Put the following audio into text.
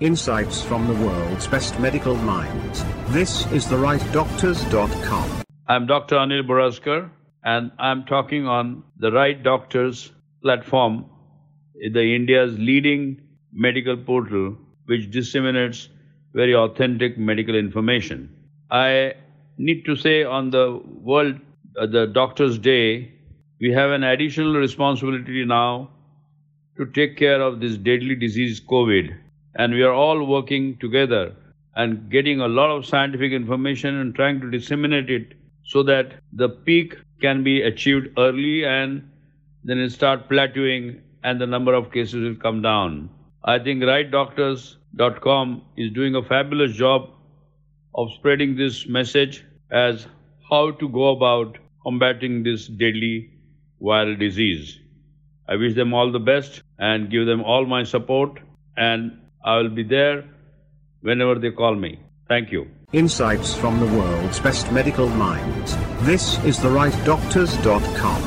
Insights from the world's best medical minds. This is therightdoctors.com. I'm Dr. Anil Bhoraskar, and I'm talking on the Right Doctors platform, the India's leading medical portal, which disseminates very authentic medical information. I need to say on the World uh, the Doctors' Day, we have an additional responsibility now to take care of this deadly disease, COVID. And we are all working together and getting a lot of scientific information and trying to disseminate it so that the peak can be achieved early and then it start plateauing and the number of cases will come down. I think rightdoctors.com is doing a fabulous job of spreading this message as how to go about combating this deadly viral disease. I wish them all the best and give them all my support, and I will be there whenever they call me. Thank you. Insights from the world's best medical minds. This is therightdoctors.com.